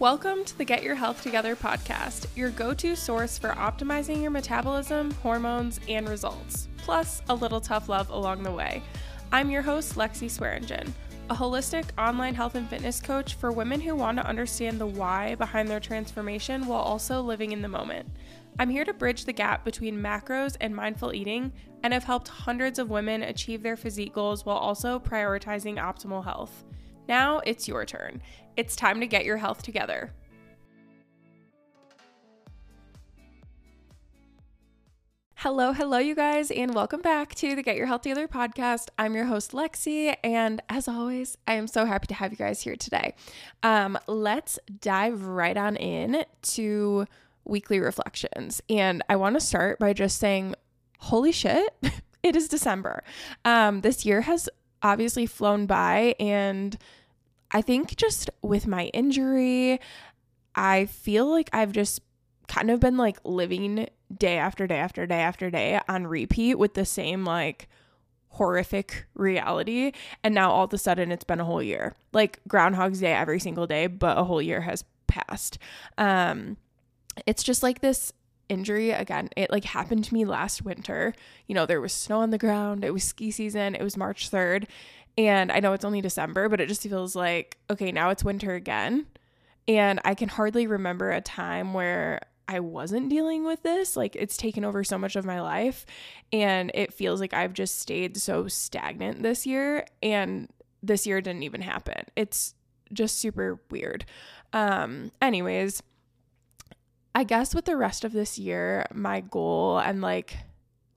Welcome to the Get Your Health Together podcast, your go to source for optimizing your metabolism, hormones, and results, plus a little tough love along the way. I'm your host, Lexi Swearingen, a holistic online health and fitness coach for women who want to understand the why behind their transformation while also living in the moment. I'm here to bridge the gap between macros and mindful eating and have helped hundreds of women achieve their physique goals while also prioritizing optimal health. Now it's your turn. It's time to get your health together. Hello, hello, you guys, and welcome back to the Get Your Health Together podcast. I'm your host, Lexi, and as always, I am so happy to have you guys here today. Um, let's dive right on in to weekly reflections. And I want to start by just saying, holy shit, it is December. Um, this year has obviously flown by, and I think just with my injury, I feel like I've just kind of been like living day after day after day after day on repeat with the same like horrific reality. And now all of a sudden it's been a whole year. Like Groundhog's Day every single day, but a whole year has passed. Um, it's just like this injury again. It like happened to me last winter. You know there was snow on the ground. It was ski season. It was march 3rd and i know it's only december but it just feels like okay now it's winter again. And i can hardly remember a time where i wasn't dealing with this. Like it's taken over so much of my life. And it feels like i've just stayed so stagnant this year. And this year didn't even happen. It's just super weird. Um anyways I guess with the rest of this year, my goal and like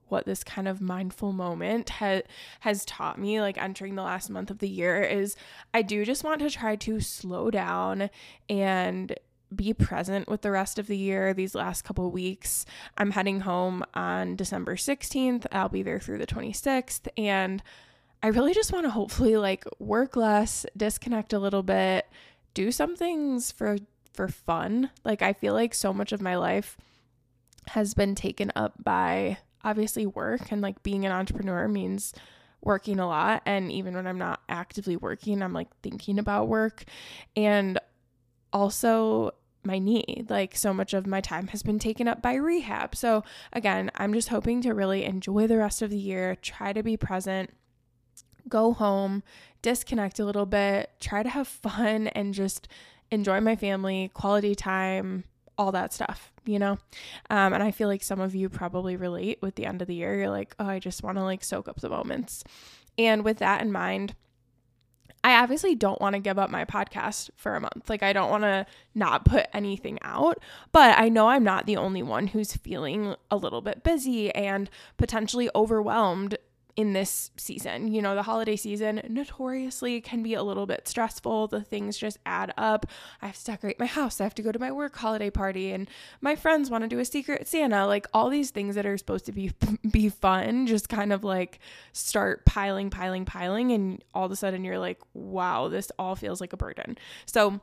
what this kind of mindful moment ha- has taught me, like entering the last month of the year, is I do just want to try to slow down and be present with the rest of the year these last couple weeks. I'm heading home on December 16th. I'll be there through the 26th. And I really just want to hopefully like work less, disconnect a little bit, do some things for for fun. Like I feel like so much of my life has been taken up by obviously work and like being an entrepreneur means working a lot and even when I'm not actively working, I'm like thinking about work and also my knee. Like so much of my time has been taken up by rehab. So again, I'm just hoping to really enjoy the rest of the year, try to be present, go home, disconnect a little bit, try to have fun and just enjoy my family, quality time, all that stuff, you know? Um, and I feel like some of you probably relate with the end of the year. You're like, oh, I just want to like soak up the moments. And with that in mind, I obviously don't want to give up my podcast for a month. Like, I don't want to not put anything out, but I know I'm not the only one who's feeling a little bit busy and potentially overwhelmed in this season. You know, the holiday season notoriously can be a little bit stressful. The things just add up. I have to decorate my house. I have to go to my work holiday party and my friends want to do a secret Santa. Like all these things that are supposed to be be fun just kind of like start piling piling piling and all of a sudden you're like, "Wow, this all feels like a burden." So,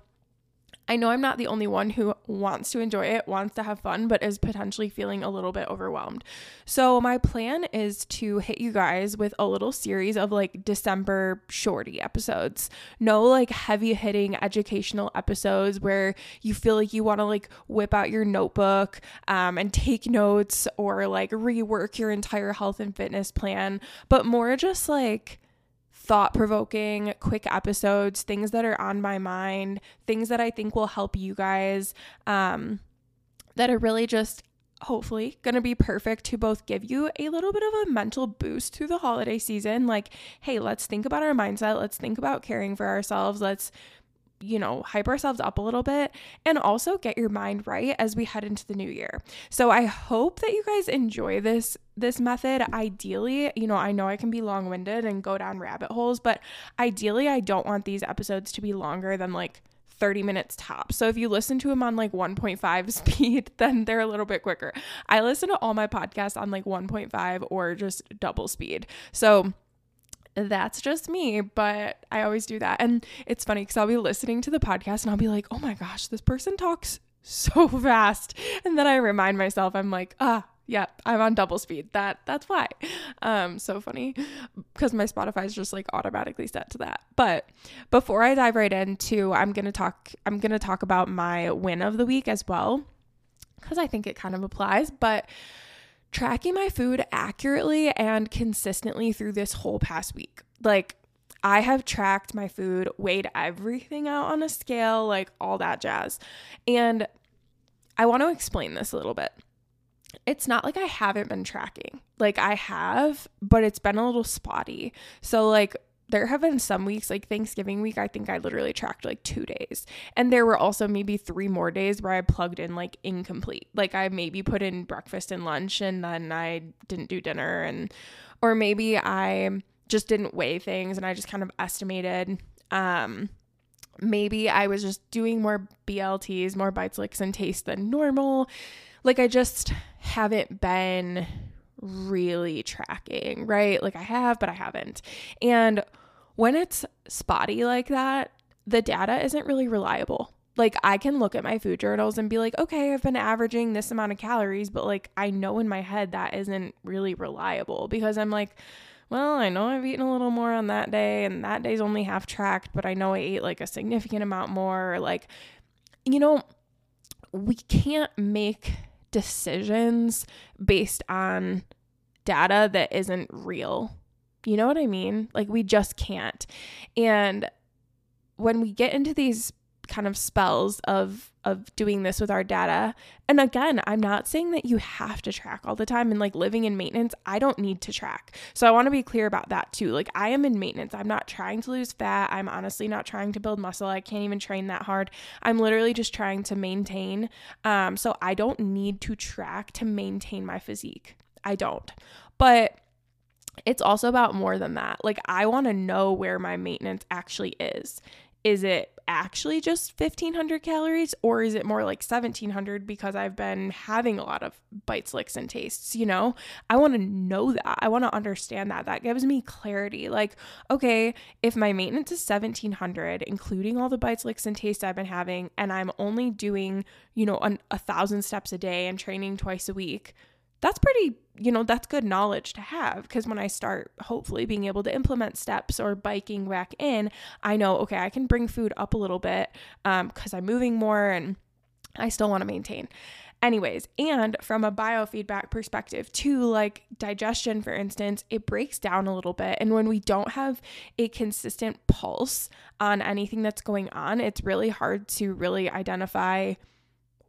I know I'm not the only one who wants to enjoy it, wants to have fun, but is potentially feeling a little bit overwhelmed. So, my plan is to hit you guys with a little series of like December shorty episodes. No like heavy hitting educational episodes where you feel like you want to like whip out your notebook um, and take notes or like rework your entire health and fitness plan, but more just like thought provoking, quick episodes, things that are on my mind, things that I think will help you guys, um, that are really just hopefully going to be perfect to both give you a little bit of a mental boost through the holiday season. Like, hey, let's think about our mindset. Let's think about caring for ourselves. Let's you know, hype ourselves up a little bit and also get your mind right as we head into the new year. So I hope that you guys enjoy this this method. Ideally, you know, I know I can be long-winded and go down rabbit holes, but ideally I don't want these episodes to be longer than like 30 minutes top. So if you listen to them on like 1.5 speed, then they're a little bit quicker. I listen to all my podcasts on like 1.5 or just double speed. So that's just me, but I always do that. And it's funny because I'll be listening to the podcast and I'll be like, oh my gosh, this person talks so fast. And then I remind myself, I'm like, ah, yeah, I'm on double speed. That that's why. Um, so funny because my Spotify is just like automatically set to that. But before I dive right into, I'm gonna talk. I'm gonna talk about my win of the week as well because I think it kind of applies. But tracking my food accurately and consistently through this whole past week, like. I have tracked my food, weighed everything out on a scale, like all that jazz. And I want to explain this a little bit it's not like I haven't been tracking. Like I have, but it's been a little spotty. So like there have been some weeks like Thanksgiving week, I think I literally tracked like 2 days. And there were also maybe 3 more days where I plugged in like incomplete. Like I maybe put in breakfast and lunch and then I didn't do dinner and or maybe I just didn't weigh things and I just kind of estimated um maybe I was just doing more BLTs, more bites licks and taste than normal like I just haven't been really tracking, right? Like I have, but I haven't. And when it's spotty like that, the data isn't really reliable. Like I can look at my food journals and be like, okay, I've been averaging this amount of calories, but like I know in my head that isn't really reliable because I'm like, well, I know I've eaten a little more on that day and that day's only half tracked, but I know I ate like a significant amount more. Like, you know, we can't make decisions based on data that isn't real. You know what I mean? Like we just can't. And when we get into these kind of spells of of doing this with our data. And again, I'm not saying that you have to track all the time and like living in maintenance, I don't need to track. So I want to be clear about that too. Like I am in maintenance. I'm not trying to lose fat. I'm honestly not trying to build muscle. I can't even train that hard. I'm literally just trying to maintain. Um so I don't need to track to maintain my physique. I don't. But it's also about more than that. Like, I want to know where my maintenance actually is is it actually just 1500 calories or is it more like 1700 because I've been having a lot of bites, licks, and tastes? You know, I want to know that. I want to understand that. That gives me clarity. Like, okay, if my maintenance is 1700, including all the bites, licks, and tastes I've been having, and I'm only doing, you know, an, a thousand steps a day and training twice a week, that's pretty, you know, that's good knowledge to have because when I start hopefully being able to implement steps or biking back in, I know, okay, I can bring food up a little bit because um, I'm moving more and I still want to maintain. Anyways, and from a biofeedback perspective, too, like digestion, for instance, it breaks down a little bit. And when we don't have a consistent pulse on anything that's going on, it's really hard to really identify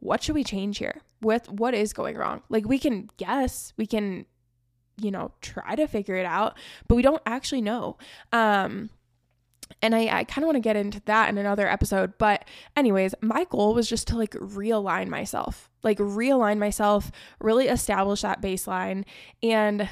what should we change here? With what is going wrong? Like we can guess, we can you know, try to figure it out, but we don't actually know. Um and I, I kind of want to get into that in another episode. But, anyways, my goal was just to like realign myself, like realign myself, really establish that baseline. And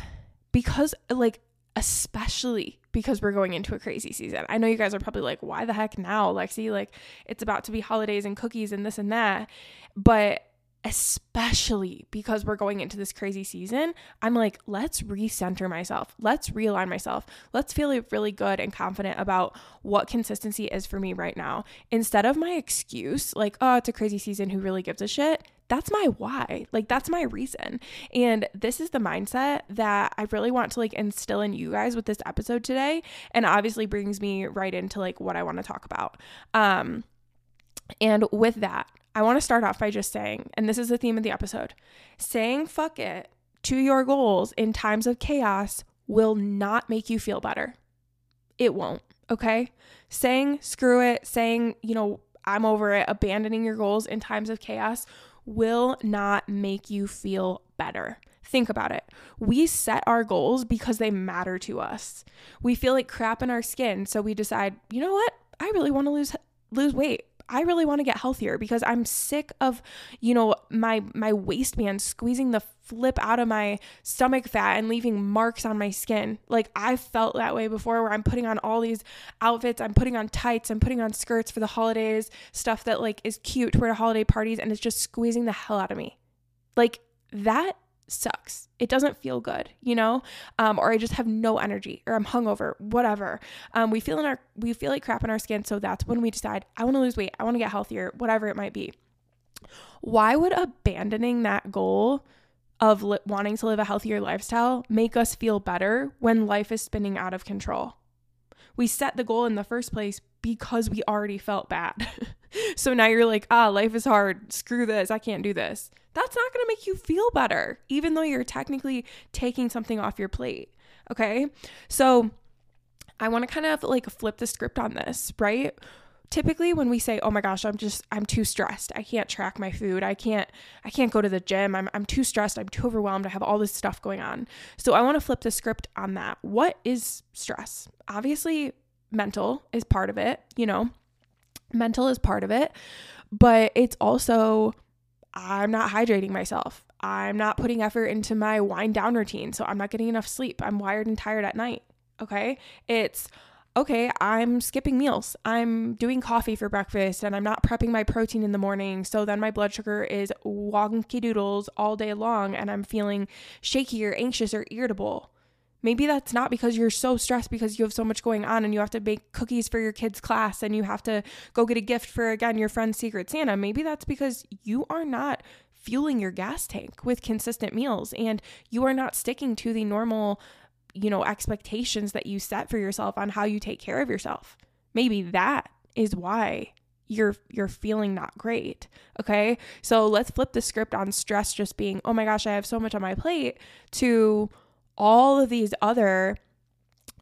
because, like, especially because we're going into a crazy season. I know you guys are probably like, why the heck now, Lexi? Like, it's about to be holidays and cookies and this and that. But especially because we're going into this crazy season, I'm like, let's recenter myself. Let's realign myself. Let's feel really good and confident about what consistency is for me right now. Instead of my excuse, like, oh, it's a crazy season, who really gives a shit? That's my why. Like, that's my reason. And this is the mindset that I really want to like instill in you guys with this episode today. And obviously brings me right into like what I want to talk about. Um, and with that, I want to start off by just saying, and this is the theme of the episode saying fuck it to your goals in times of chaos will not make you feel better. It won't, okay? Saying screw it, saying, you know, I'm over it, abandoning your goals in times of chaos will not make you feel better. Think about it. We set our goals because they matter to us. We feel like crap in our skin, so we decide, you know what? I really want to lose lose weight. I really want to get healthier because I'm sick of, you know, my my waistband squeezing the flip out of my stomach fat and leaving marks on my skin. Like I've felt that way before where I'm putting on all these outfits, I'm putting on tights, I'm putting on skirts for the holidays, stuff that like is cute to wear to holiday parties and it's just squeezing the hell out of me. Like that sucks. It doesn't feel good, you know? Um, or I just have no energy or I'm hungover, whatever. Um, we feel in our we feel like crap in our skin, so that's when we decide I want to lose weight, I want to get healthier, whatever it might be. Why would abandoning that goal of li- wanting to live a healthier lifestyle make us feel better when life is spinning out of control. We set the goal in the first place because we already felt bad. so now you're like, ah, life is hard. Screw this. I can't do this. That's not going to make you feel better, even though you're technically taking something off your plate. Okay. So I want to kind of like flip the script on this, right? typically when we say oh my gosh i'm just i'm too stressed i can't track my food i can't i can't go to the gym i'm, I'm too stressed i'm too overwhelmed i have all this stuff going on so i want to flip the script on that what is stress obviously mental is part of it you know mental is part of it but it's also i'm not hydrating myself i'm not putting effort into my wind down routine so i'm not getting enough sleep i'm wired and tired at night okay it's okay, I'm skipping meals. I'm doing coffee for breakfast and I'm not prepping my protein in the morning. So then my blood sugar is wonky doodles all day long and I'm feeling shaky or anxious or irritable. Maybe that's not because you're so stressed because you have so much going on and you have to bake cookies for your kids' class and you have to go get a gift for, again, your friend's Secret Santa. Maybe that's because you are not fueling your gas tank with consistent meals and you are not sticking to the normal you know, expectations that you set for yourself on how you take care of yourself. Maybe that is why you're you're feeling not great. Okay? So let's flip the script on stress just being, "Oh my gosh, I have so much on my plate" to all of these other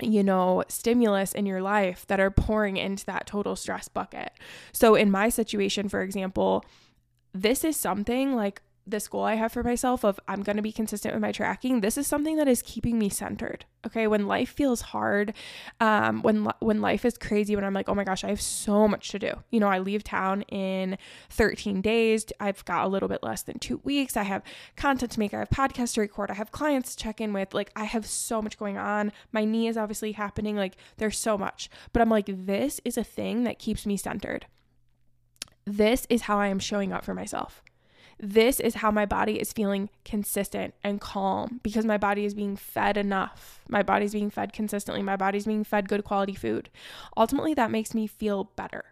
you know, stimulus in your life that are pouring into that total stress bucket. So in my situation, for example, this is something like this goal I have for myself of I'm going to be consistent with my tracking, this is something that is keeping me centered. Okay, when life feels hard, um, when when life is crazy, when I'm like, oh my gosh, I have so much to do. You know, I leave town in 13 days. I've got a little bit less than two weeks. I have content to make. I have podcasts to record. I have clients to check in with. Like, I have so much going on. My knee is obviously happening. Like, there's so much. But I'm like, this is a thing that keeps me centered. This is how I am showing up for myself this is how my body is feeling consistent and calm because my body is being fed enough. My body's being fed consistently. My body's being fed good quality food. Ultimately, that makes me feel better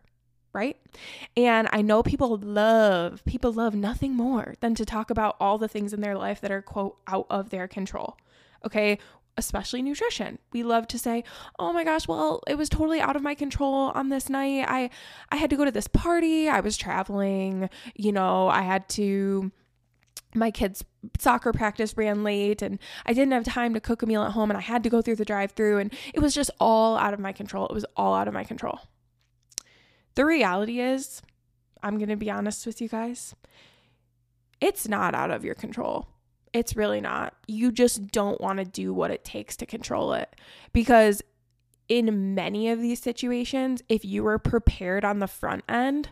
right? And I know people love, people love nothing more than to talk about all the things in their life that are, quote, out of their control. Okay especially nutrition. We love to say, "Oh my gosh, well, it was totally out of my control on this night. I I had to go to this party. I was traveling, you know, I had to my kids soccer practice ran late and I didn't have time to cook a meal at home and I had to go through the drive-through and it was just all out of my control. It was all out of my control. The reality is, I'm going to be honest with you guys. It's not out of your control. It's really not. You just don't want to do what it takes to control it. Because in many of these situations, if you were prepared on the front end,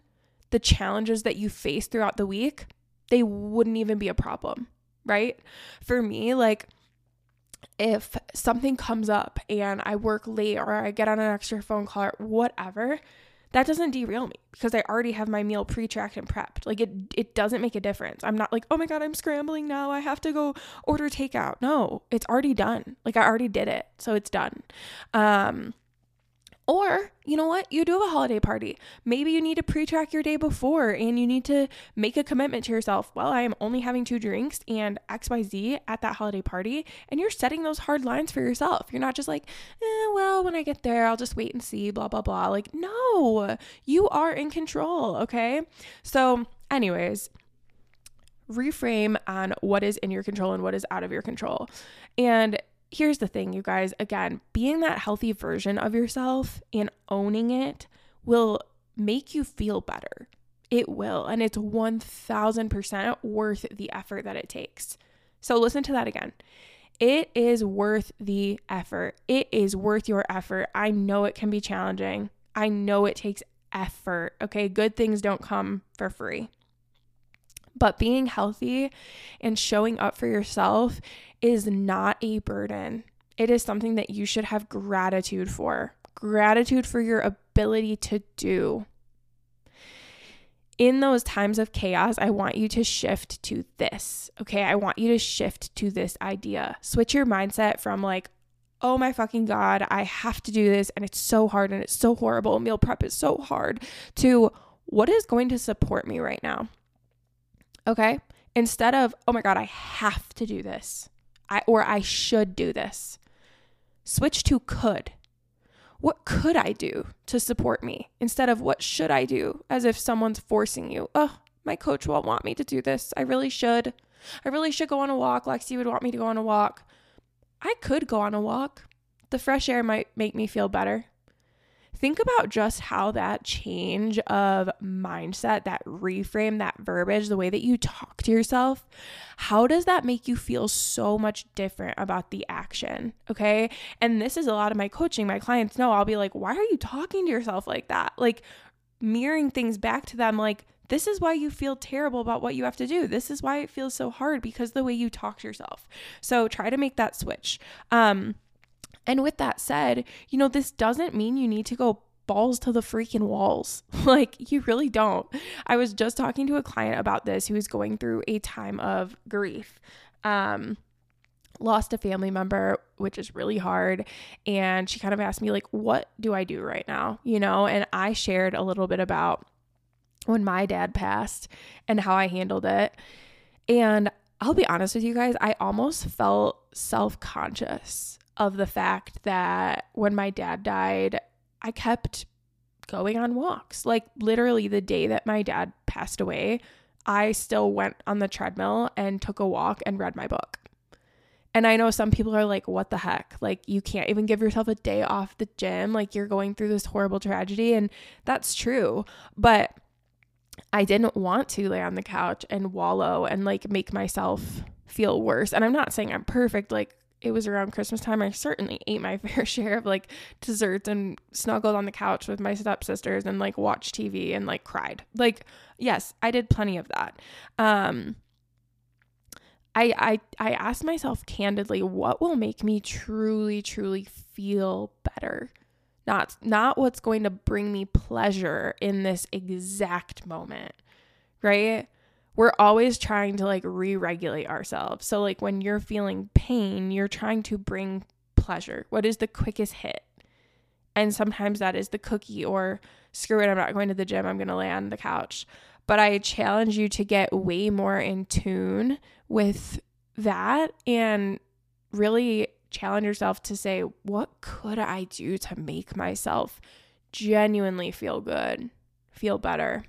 the challenges that you face throughout the week, they wouldn't even be a problem, right? For me, like, if something comes up and I work late or I get on an extra phone call or whatever, that doesn't derail me because I already have my meal pre-tracked and prepped. Like it it doesn't make a difference. I'm not like, "Oh my god, I'm scrambling now. I have to go order takeout." No, it's already done. Like I already did it. So it's done. Um or, you know what? You do have a holiday party. Maybe you need to pre track your day before and you need to make a commitment to yourself. Well, I am only having two drinks and XYZ at that holiday party. And you're setting those hard lines for yourself. You're not just like, eh, well, when I get there, I'll just wait and see, blah, blah, blah. Like, no, you are in control. Okay. So, anyways, reframe on what is in your control and what is out of your control. And here's the thing, you guys again, being that healthy version of yourself and owning it will make you feel better. It will. And it's 1000% worth the effort that it takes. So listen to that again. It is worth the effort. It is worth your effort. I know it can be challenging. I know it takes effort. Okay. Good things don't come for free. But being healthy and showing up for yourself is not a burden. It is something that you should have gratitude for. Gratitude for your ability to do. In those times of chaos, I want you to shift to this. Okay. I want you to shift to this idea. Switch your mindset from like, oh my fucking God, I have to do this and it's so hard and it's so horrible. Meal prep is so hard to what is going to support me right now? Okay. instead of, oh my God, I have to do this, I, or I should do this, switch to could. What could I do to support me instead of what should I do as if someone's forcing you? Oh, my coach won't want me to do this. I really should. I really should go on a walk. Lexi would want me to go on a walk. I could go on a walk. The fresh air might make me feel better. Think about just how that change of mindset, that reframe, that verbiage, the way that you talk to yourself, how does that make you feel so much different about the action? Okay. And this is a lot of my coaching. My clients know I'll be like, why are you talking to yourself like that? Like mirroring things back to them, like, this is why you feel terrible about what you have to do. This is why it feels so hard because the way you talk to yourself. So try to make that switch. Um, and with that said, you know, this doesn't mean you need to go balls to the freaking walls. like, you really don't. I was just talking to a client about this who is going through a time of grief. Um, lost a family member, which is really hard. And she kind of asked me, like, what do I do right now? You know, and I shared a little bit about when my dad passed and how I handled it. And I'll be honest with you guys, I almost felt self conscious of the fact that when my dad died, I kept going on walks. Like literally the day that my dad passed away, I still went on the treadmill and took a walk and read my book. And I know some people are like, what the heck? Like, you can't even give yourself a day off the gym. Like, you're going through this horrible tragedy. And that's true. But I didn't want to lay on the couch and wallow and like make myself feel worse. And I'm not saying I'm perfect. Like, it was around Christmas time, I certainly ate my fair share of like desserts and snuggled on the couch with my stepsisters and like watched TV and like cried. Like, yes, I did plenty of that. Um, I I I asked myself candidly, what will make me truly, truly feel better? Not not what's going to bring me pleasure in this exact moment. Right? We're always trying to like re regulate ourselves. So, like, when you're feeling pain, you're trying to bring pleasure. What is the quickest hit? And sometimes that is the cookie or screw it, I'm not going to the gym, I'm going to lay on the couch. But I challenge you to get way more in tune with that and really challenge yourself to say, what could I do to make myself genuinely feel good, feel better?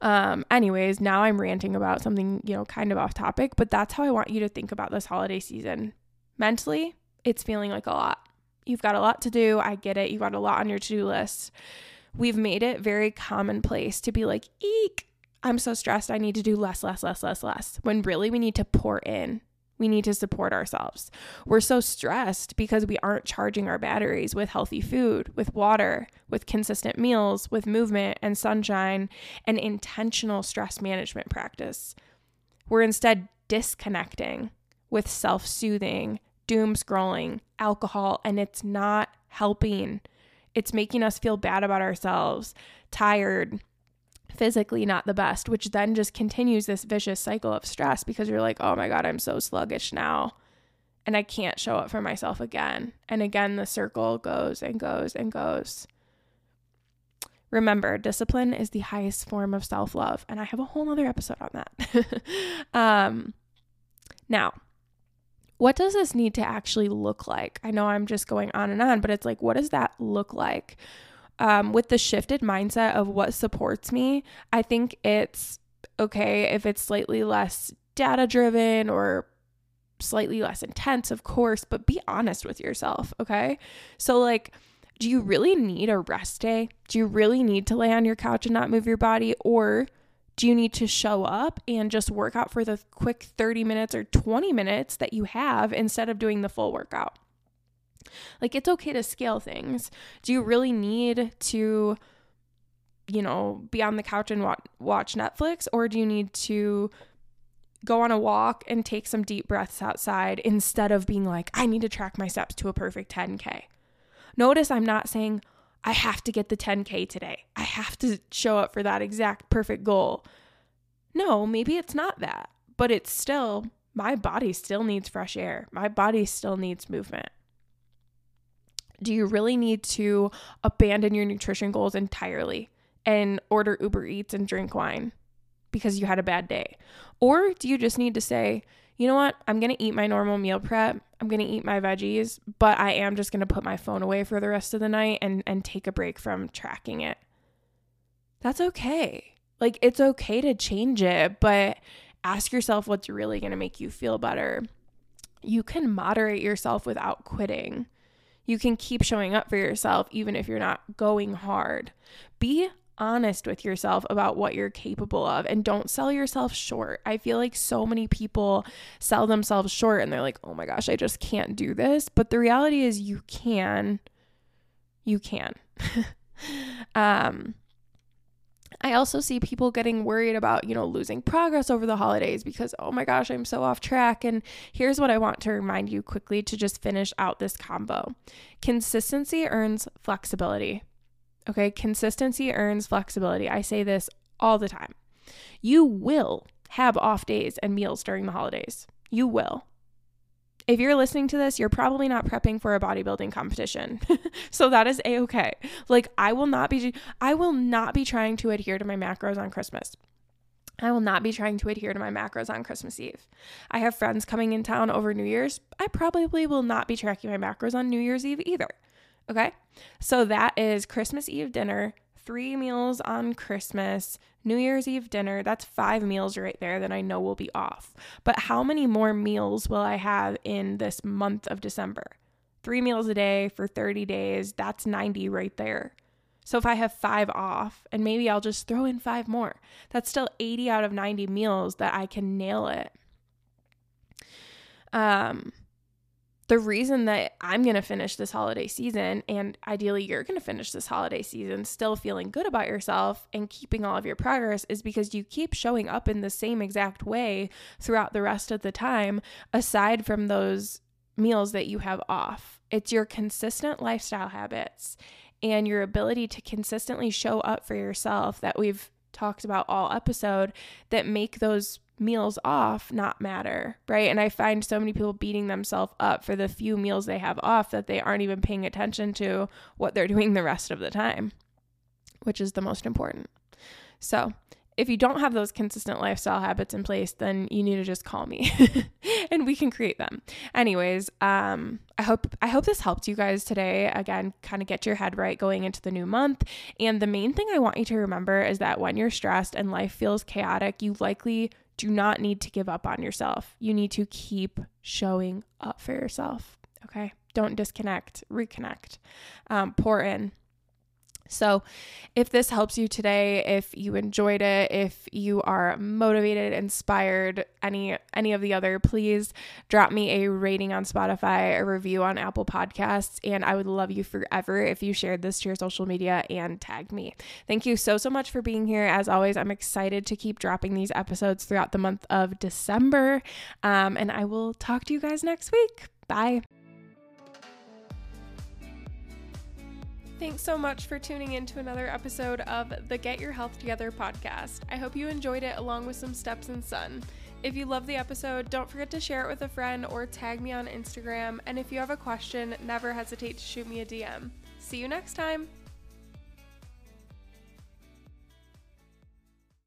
Um, anyways, now I'm ranting about something, you know, kind of off topic, but that's how I want you to think about this holiday season. Mentally, it's feeling like a lot. You've got a lot to do. I get it. You've got a lot on your to do list. We've made it very commonplace to be like, eek, I'm so stressed. I need to do less, less, less, less, less. When really we need to pour in we need to support ourselves. We're so stressed because we aren't charging our batteries with healthy food, with water, with consistent meals, with movement and sunshine and intentional stress management practice. We're instead disconnecting with self soothing, doom scrolling, alcohol, and it's not helping. It's making us feel bad about ourselves, tired, physically not the best, which then just continues this vicious cycle of stress because you're like, oh my God, I'm so sluggish now. And I can't show up for myself again. And again, the circle goes and goes and goes. Remember, discipline is the highest form of self love. And I have a whole other episode on that. um, now, what does this need to actually look like? I know I'm just going on and on, but it's like, what does that look like? Um, with the shifted mindset of what supports me, I think it's okay if it's slightly less data driven or slightly less intense, of course, but be honest with yourself, okay? So, like, do you really need a rest day? Do you really need to lay on your couch and not move your body? Or do you need to show up and just work out for the quick 30 minutes or 20 minutes that you have instead of doing the full workout? Like it's okay to scale things. Do you really need to you know, be on the couch and watch, watch Netflix or do you need to go on a walk and take some deep breaths outside instead of being like I need to track my steps to a perfect 10k? Notice I'm not saying I have to get the 10k today. I have to show up for that exact perfect goal. No, maybe it's not that, but it's still my body still needs fresh air. My body still needs movement do you really need to abandon your nutrition goals entirely and order Uber Eats and drink wine? because you had a bad day? Or do you just need to say, you know what? I'm going to eat my normal meal prep. I'm going to eat my veggies, but I am just going to put my phone away for the rest of the night and and take a break from tracking it. That's okay. Like it's okay to change it, but ask yourself what's really going to make you feel better. You can moderate yourself without quitting. You can keep showing up for yourself even if you're not going hard. Be honest with yourself about what you're capable of and don't sell yourself short. I feel like so many people sell themselves short and they're like, oh my gosh, I just can't do this. But the reality is, you can. You can. um, I also see people getting worried about, you know, losing progress over the holidays because, oh my gosh, I'm so off track. And here's what I want to remind you quickly to just finish out this combo consistency earns flexibility. Okay, consistency earns flexibility. I say this all the time. You will have off days and meals during the holidays. You will. If you're listening to this, you're probably not prepping for a bodybuilding competition. so that is a okay. Like I will not be I will not be trying to adhere to my macros on Christmas. I will not be trying to adhere to my macros on Christmas Eve. I have friends coming in town over New Year's. I probably will not be tracking my macros on New Year's Eve either. Okay. So that is Christmas Eve dinner, three meals on Christmas, New Year's Eve dinner. That's five meals right there that I know will be off. But how many more meals will I have in this month of December? Three meals a day for 30 days. That's 90 right there. So if I have five off, and maybe I'll just throw in five more, that's still 80 out of 90 meals that I can nail it. Um, the reason that I'm going to finish this holiday season, and ideally you're going to finish this holiday season still feeling good about yourself and keeping all of your progress, is because you keep showing up in the same exact way throughout the rest of the time, aside from those meals that you have off. It's your consistent lifestyle habits and your ability to consistently show up for yourself that we've talked about all episode that make those meals off not matter, right? And I find so many people beating themselves up for the few meals they have off that they aren't even paying attention to what they're doing the rest of the time, which is the most important. So, if you don't have those consistent lifestyle habits in place, then you need to just call me and we can create them. Anyways, um, I hope I hope this helped you guys today. Again, kind of get your head right going into the new month. And the main thing I want you to remember is that when you're stressed and life feels chaotic, you likely do not need to give up on yourself. You need to keep showing up for yourself. Okay. Don't disconnect, reconnect, um, pour in. So, if this helps you today, if you enjoyed it, if you are motivated, inspired, any any of the other, please drop me a rating on Spotify, a review on Apple Podcasts, and I would love you forever if you shared this to your social media and tagged me. Thank you so so much for being here. As always, I'm excited to keep dropping these episodes throughout the month of December, um, and I will talk to you guys next week. Bye. Thanks so much for tuning in to another episode of the Get Your Health Together podcast. I hope you enjoyed it along with some steps in sun. If you love the episode, don't forget to share it with a friend or tag me on Instagram. And if you have a question, never hesitate to shoot me a DM. See you next time.